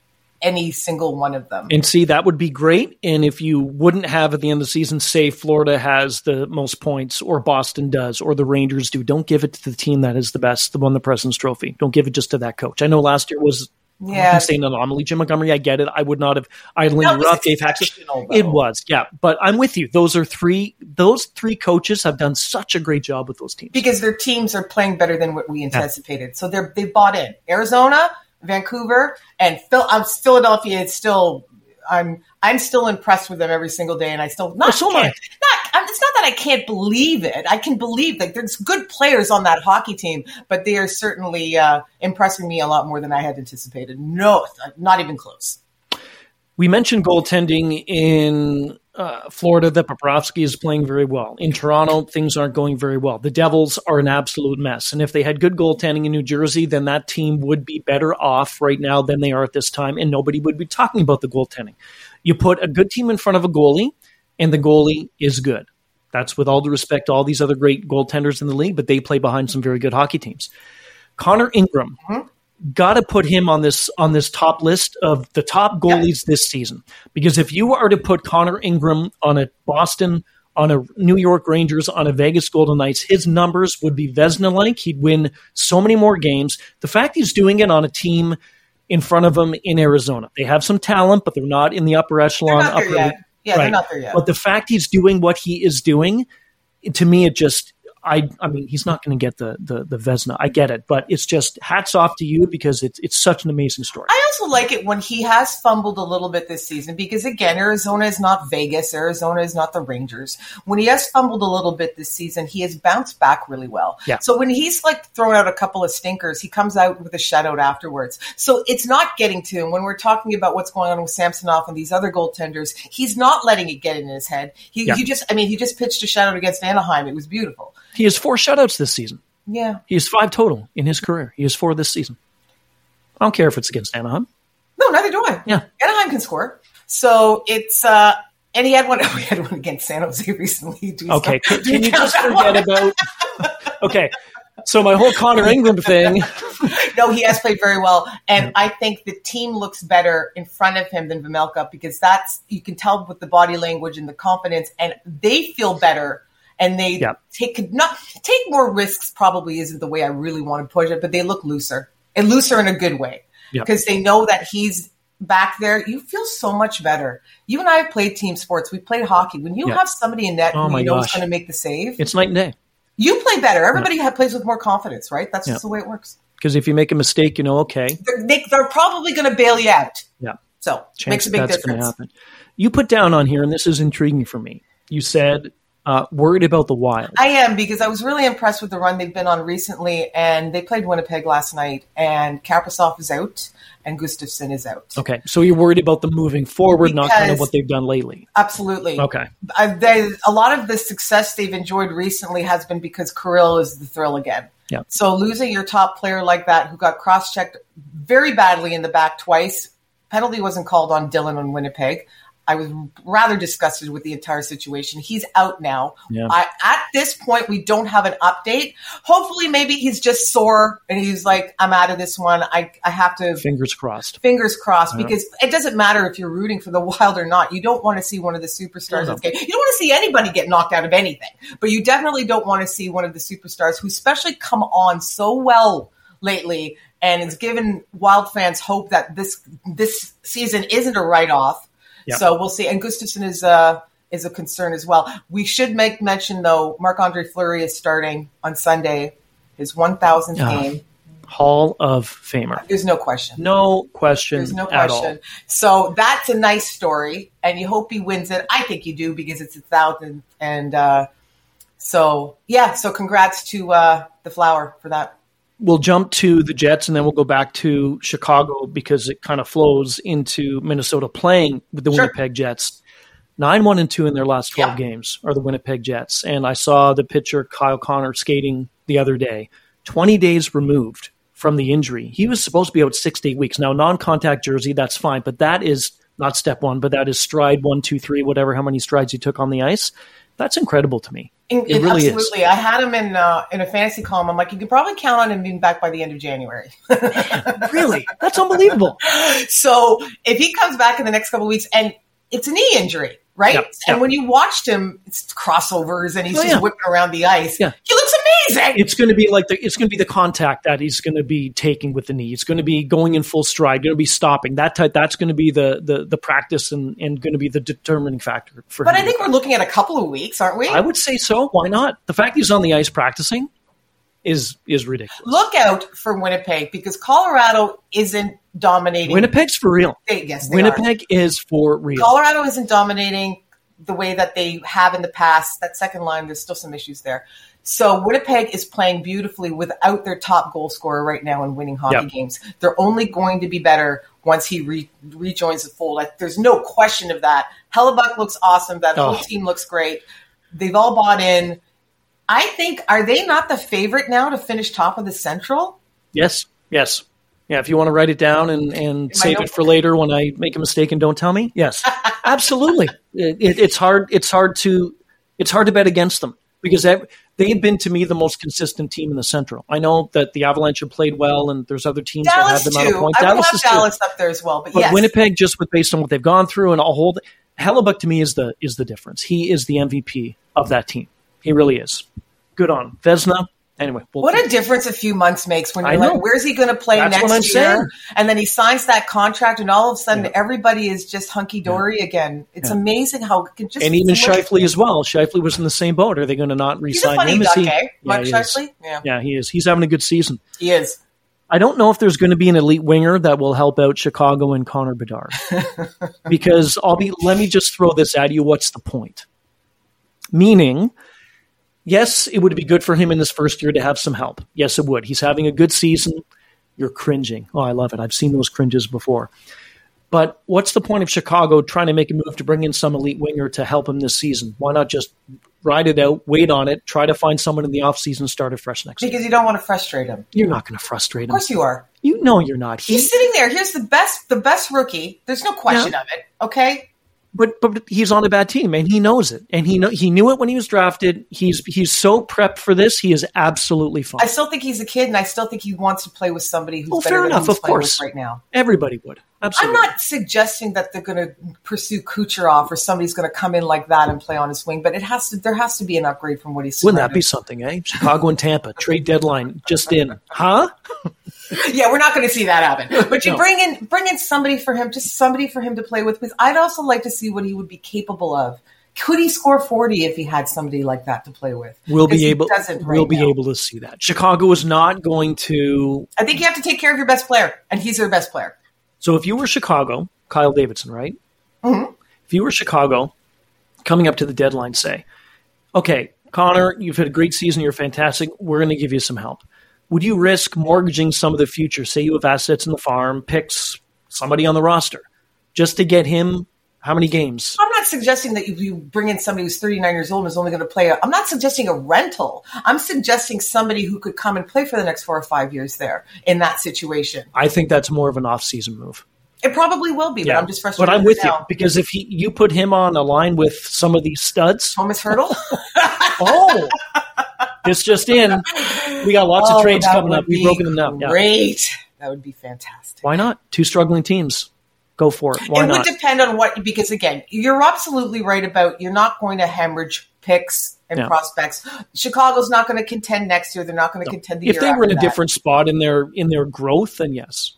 any single one of them. And see, that would be great. And if you wouldn't have at the end of the season, say Florida has the most points, or Boston does, or the Rangers do, don't give it to the team that is the best, the won the President's Trophy. Don't give it just to that coach. I know last year was yeah, say an anomaly. Jim Montgomery, I get it. I would not have. I had Lindy Ruff, Dave Hakstol. It was, yeah. But I'm with you. Those are three. Those three coaches have done such a great job with those teams because their teams are playing better than what we anticipated. Yeah. So they're they bought in. Arizona, Vancouver and Phil. I'm Philadelphia. It's still I'm I'm still impressed with them every single day, and I still not. Oh, so not it's not that I can't believe it. I can believe that there's good players on that hockey team, but they are certainly uh, impressing me a lot more than I had anticipated. No, not even close. We mentioned goaltending in uh, Florida that Bobrovsky is playing very well. In Toronto, things aren't going very well. The Devils are an absolute mess. And if they had good goaltending in New Jersey, then that team would be better off right now than they are at this time, and nobody would be talking about the goaltending. You put a good team in front of a goalie, and the goalie is good. That's with all due respect to all these other great goaltenders in the league, but they play behind some very good hockey teams. Connor Ingram, mm-hmm got to put him on this on this top list of the top goalies yeah. this season. Because if you are to put Connor Ingram on a Boston on a New York Rangers on a Vegas Golden Knights his numbers would be Vezina like he'd win so many more games. The fact he's doing it on a team in front of him in Arizona. They have some talent but they're not in the upper echelon upper yeah right. they're not there yet. But the fact he's doing what he is doing to me it just I I mean he's not going to get the the the Vezina. I get it, but it's just hats off to you because it's it's such an amazing story. I also like it when he has fumbled a little bit this season because again, Arizona is not Vegas. Arizona is not the Rangers. When he has fumbled a little bit this season, he has bounced back really well. Yeah. So when he's like thrown out a couple of stinkers, he comes out with a shutout afterwards. So it's not getting to him when we're talking about what's going on with Samsonov and these other goaltenders. He's not letting it get in his head. He, yeah. he just I mean he just pitched a shutout against Anaheim. It was beautiful. He has four shutouts this season. Yeah. He has five total in his career. He has four this season. I don't care if it's against Anaheim. No, neither do I. Yeah. Anaheim can score. So it's uh and he had one we had one against San Jose recently. okay, can, can you just forget about Okay. So my whole Connor Ingram thing. no, he has played very well, and I think the team looks better in front of him than Vejmelka because that's you can tell with the body language and the confidence, and they feel better and they yeah. take not take more risks. Probably isn't the way I really want to push it, but they look looser and looser in a good way because yeah. they know that he's back there. You feel so much better. You and I have played team sports. We played hockey. When you yeah. have somebody in net oh who you know is going to make the save, it's night and day. You play better. Everybody plays with more confidence, right? That's just the way it works. Because if you make a mistake, you know, okay, they're, they, are probably going to bail you out. Yeah. So Chance makes a big that's difference. Happen. You put down on here, and this is intriguing for me. You said uh, worried about the Wild. I am because I was really impressed with the run they've been on recently, and they played Winnipeg last night, and Kaprizov is out and Gustavsson is out. Okay, so you're worried about them moving forward, because, not kind of what they've done lately. Absolutely. Okay. Uh, they, a lot of the success they've enjoyed recently has been because Kirill is the thrill again. Yeah. So losing your top player like that, who got cross-checked very badly in the back twice, penalty wasn't called on Dylan on Winnipeg. I was rather disgusted with the entire situation. He's out now. Yeah. I, at this point, we don't have an update. Hopefully, maybe he's just sore and he's like, I'm out of this one. I, I have to Fingers crossed. fingers crossed Yeah. because it doesn't matter if you're rooting for the Wild or not. You don't want to see one of the superstars. That's getting- You don't want to see anybody get knocked out of anything, but you definitely don't want to see one of the superstars who especially come on so well lately and it's given Wild fans hope that this this season isn't a write off. Yeah. So we'll see. And Gustavsson is uh is a concern as well. We should make mention though, Marc Andre Fleury is starting on Sunday, his one thousandth Ah. game. Hall of Famer. There's no question. No question. There's no at question. all. So that's a nice story, and you hope he wins it. I think you do because it's a thousand, and uh, so yeah. So congrats to uh, the flower for that. We'll jump to the Jets and then we'll go back to Chicago because it kind of flows into Minnesota playing with the Sure. Winnipeg Jets. Nine one and two in their last twelve Yeah. games are the Winnipeg Jets, and I saw the pitcher Kyle Connor skating the other day. Twenty days removed from the injury, he was supposed to be out six to eight weeks. Now, non-contact jersey, that's fine, but that is not step one, but that is stride one, two, three, whatever, how many strides he took on the ice. That's incredible to me. In- It really is. absolutely. I had him in uh, in a fantasy column. I'm like, you can probably count on him being back by the end of January. Really, that's unbelievable. so if he comes back in the next couple of weeks, and it's a knee injury, right? Yeah, And yeah. when you watched him, it's crossovers, and he's Oh, just yeah. whipping around the ice. Yeah. He looks amazing. it's going to be like the it's going to be the contact that he's going to be taking with the knee. It's going to be going in full stride. Going to be stopping that type. That's going to be the the the practice and and going to be the determining factor for. but. I think we're looking at a couple of weeks, aren't we? I would say so. Why not? The fact he's on the ice practicing is is ridiculous. look out for Winnipeg because Colorado isn't dominating. Winnipeg's for real. They, yes, they Winnipeg is for real. Colorado isn't dominating the way that they have in the past. That second line, there's still some issues there. So Winnipeg is playing beautifully without their top goal scorer right now and winning hockey Yep. games. They're only going to be better once he re- rejoins the fold. Like, there's no question of that. Hellebuyck looks awesome. That whole Oh. team looks great. They've all bought in. I think are they not the favorite now to finish top of the Central? Yes, yes. Yeah, if you want to write it down and, and save it for later when I make a mistake and don't tell me, yes, absolutely. It, it, it's hard. It's hard to it's hard to bet against them because ev- they've been to me the most consistent team in the Central. I know that the Avalanche have played well, and there's other teams Dallas that have them out of point. I Dallas have is too. Dallas up there as well, but, But yes, Winnipeg, just with based on what they've gone through and all hold, Hellebuyck to me is the is the difference. He is the MVP of that team. He really is. Good on Vezina. Anyway, we'll, What a difference a few months makes when you're like, where's he going to play That's next year? saying. And then he signs that contract, and all of a sudden, everybody is just hunky dory again. It's Yeah. amazing how it can just and even. Scheifele as well. Scheifele was in the same boat. Are they going to not re-sign funny him? Duck, he? eh? Yeah, Mark he is. Scheifele? Yeah, Yeah, he is. He's having a good season. he is. I don't know if there's going to be an elite winger that will help out Chicago and Connor Bedard. because I'll be let me just throw this at you. What's the point? Meaning, yes, it would be good for him in this first year to have some help. Yes, it would. He's having a good season. You're cringing. Oh, I love it. I've seen those cringes before. But what's the point of Chicago trying to make a move to bring in some elite winger to help him this season? Why not just ride it out, wait on it, try to find someone in the offseason, start it fresh next year? Because you don't want to frustrate him. You're not going to frustrate him. Of course you are. You know you're not. He, He's sitting there. Here's the best, the best rookie. There's no question of it. Okay, but but he's on a bad team and he knows it. And he know he knew it when he was drafted. He's he's so prepped for this. He is absolutely fine. I still think he's a kid, and I still think he wants to play with somebody who's Well, better fair than enough, he's of course. with right now. Everybody would. I'm not suggesting that they're going to pursue Kucherov or somebody's going to come in like that and play on his wing, but it has to. There has to be an upgrade from what he's. Wouldn't that be something, eh? Chicago and Tampa trade deadline just in, huh? Yeah, we're not going to see that happen. But you No. bring in bring in somebody for him, just somebody for him to play with. Because I'd also like to see what he would be capable of. Could he score 40 if he had somebody like that to play with? We'll be able. doesn't right we'll be now. able to see that. Chicago is not going to. I think you have to take care of your best player, and he's their best player. So if you were Chicago, Kyle Davidson, right? Mhm. If you were Chicago, coming up to the deadline, say, okay, Connor, you've had a great season. You're fantastic. We're going to give you some help. Would you risk mortgaging some of the future? Say you have assets in the farm, picks, somebody on the roster, just to get him how many games? I'm not suggesting that you, you bring in somebody who's 39 years old and is only going to play. A, I'm not suggesting a rental. I'm suggesting somebody who could come and play for the next four or five years there in that situation. I think that's more of an off-season move. It probably will be, but I'm just frustrated. But I'm with now. you because if he, you put him on a line with some of these studs, Tomas Hertl. oh, this just in, we got lots Oh, of trades coming up. We've broken them down. Yeah. Great. That would be fantastic. Why not? Two struggling teams. Go for it. Why it not? would depend on what because again, you're absolutely right about you're not going to hemorrhage picks and Yeah. prospects. Chicago's not going to contend next year. They're not going to contend the if year If they were in a that. different spot in their in their growth, then yes.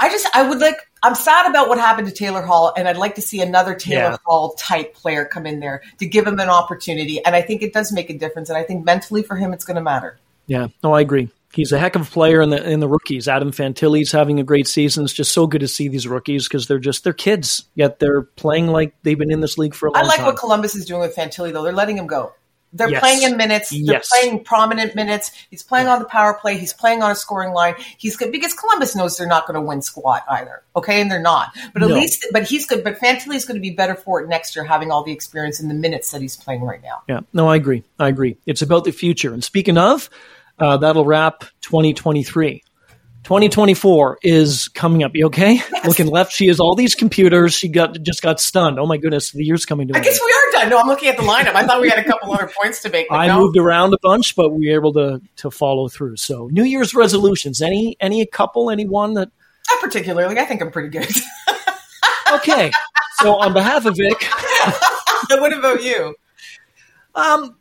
I just I would like I'm sad about what happened to Taylor Hall and I'd like to see another Taylor Yeah. Hall type player come in there to give him an opportunity and I think it does make a difference and I think mentally for him it's going to matter. Yeah, no, I agree. He's a heck of a player in the in the rookies. Adam Fantilli's having a great season. It's just so good to see these rookies because they're just they're kids, yet they're playing like they've been in this league for a long time. I like time. what Columbus is doing with Fantilli though. They're letting him go. They're Yes. playing in minutes. They're Yes. playing prominent minutes. He's playing on the power play. He's playing on a scoring line. He's good because Columbus knows they're not going to win squat either. Okay, and they're not. But at No. least, but he's good. But Fantilli is going to be better for it next year, having all the experience in the minutes that he's playing right now. Yeah, no, I agree. I agree. It's about the future. And speaking of, uh, that'll wrap 2023. 2024 is coming up. You okay? Looking left, she has all these computers. She got just got stunned. Oh my goodness, the year's coming to I guess we are done. No, I'm looking at the lineup. I thought we had a couple other points to make. I no. moved around a bunch, but we were able to to follow through. So, New Year's resolutions. Any any couple, any one that Not particularly. I think I'm pretty good. okay. so on behalf of Vic, what about you? um,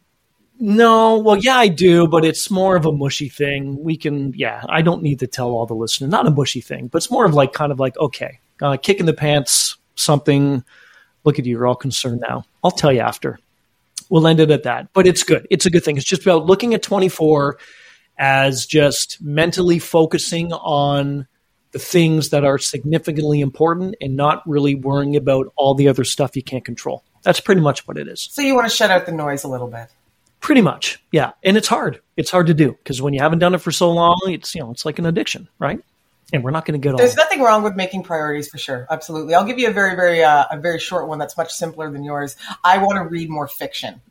no, well, yeah, I do, but it's more of a mushy thing. We can, yeah, I don't need to tell all the listeners. Not a mushy thing, but it's more of like kind of like okay, uh, kick in the pants, something. Look at you, you're all concerned now. I'll tell you after. We'll end it at that. But it's good. It's a good thing. It's just about looking at 24 as just mentally focusing on the things that are significantly important and not really worrying about all the other stuff you can't control. That's pretty much what it is. So you want to shut out the noise a little bit. Pretty much. Yeah. And it's hard. It's hard to do because when you haven't done it for so long, it's, you know, it's like an addiction, right? And we're not going to get all There's nothing wrong with making priorities for sure. Absolutely. I'll give you a very, very, uh, a very short one that's much simpler than yours. I want to read more fiction.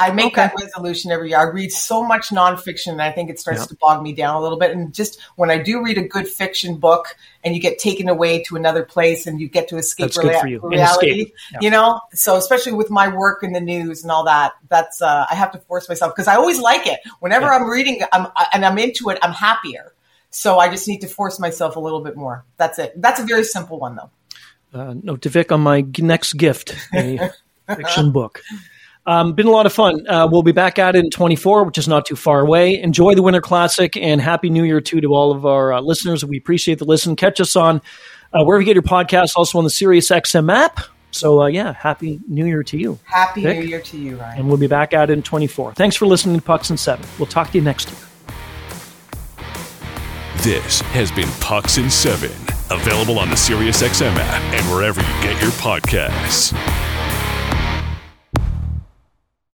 I make Okay. that resolution every year. I read so much nonfiction, and I think it starts Yeah. to bog me down a little bit. And just when I do read a good fiction book, and you get taken away to another place, and you get to escape That's good rea- for you. Reality, escape. Yeah. you know. So especially with my work in the news and all that, that's uh, I have to force myself because I always like it. Whenever Yeah. I'm reading, I'm and I'm into it, I'm happier. So I just need to force myself a little bit more. That's it. That's a very simple one though. uh, note to Vic on my next gift, a fiction book. Um, been a lot of fun. Uh, we'll be back at it in 24, which is not too far away. Enjoy the Winter Classic and Happy New Year too to all of our uh, listeners. We appreciate the listen. Catch us on uh, wherever you get your podcasts, also on the Sirius XM app. So uh, yeah, Happy New Year to you. Happy Vic? New Year to you, Ryan. And we'll be back at it in 24. Thanks for listening to Pucks in Seven. We'll talk to you next year. This has been Pucks in 7, available on the SiriusXM app and wherever you get your podcasts.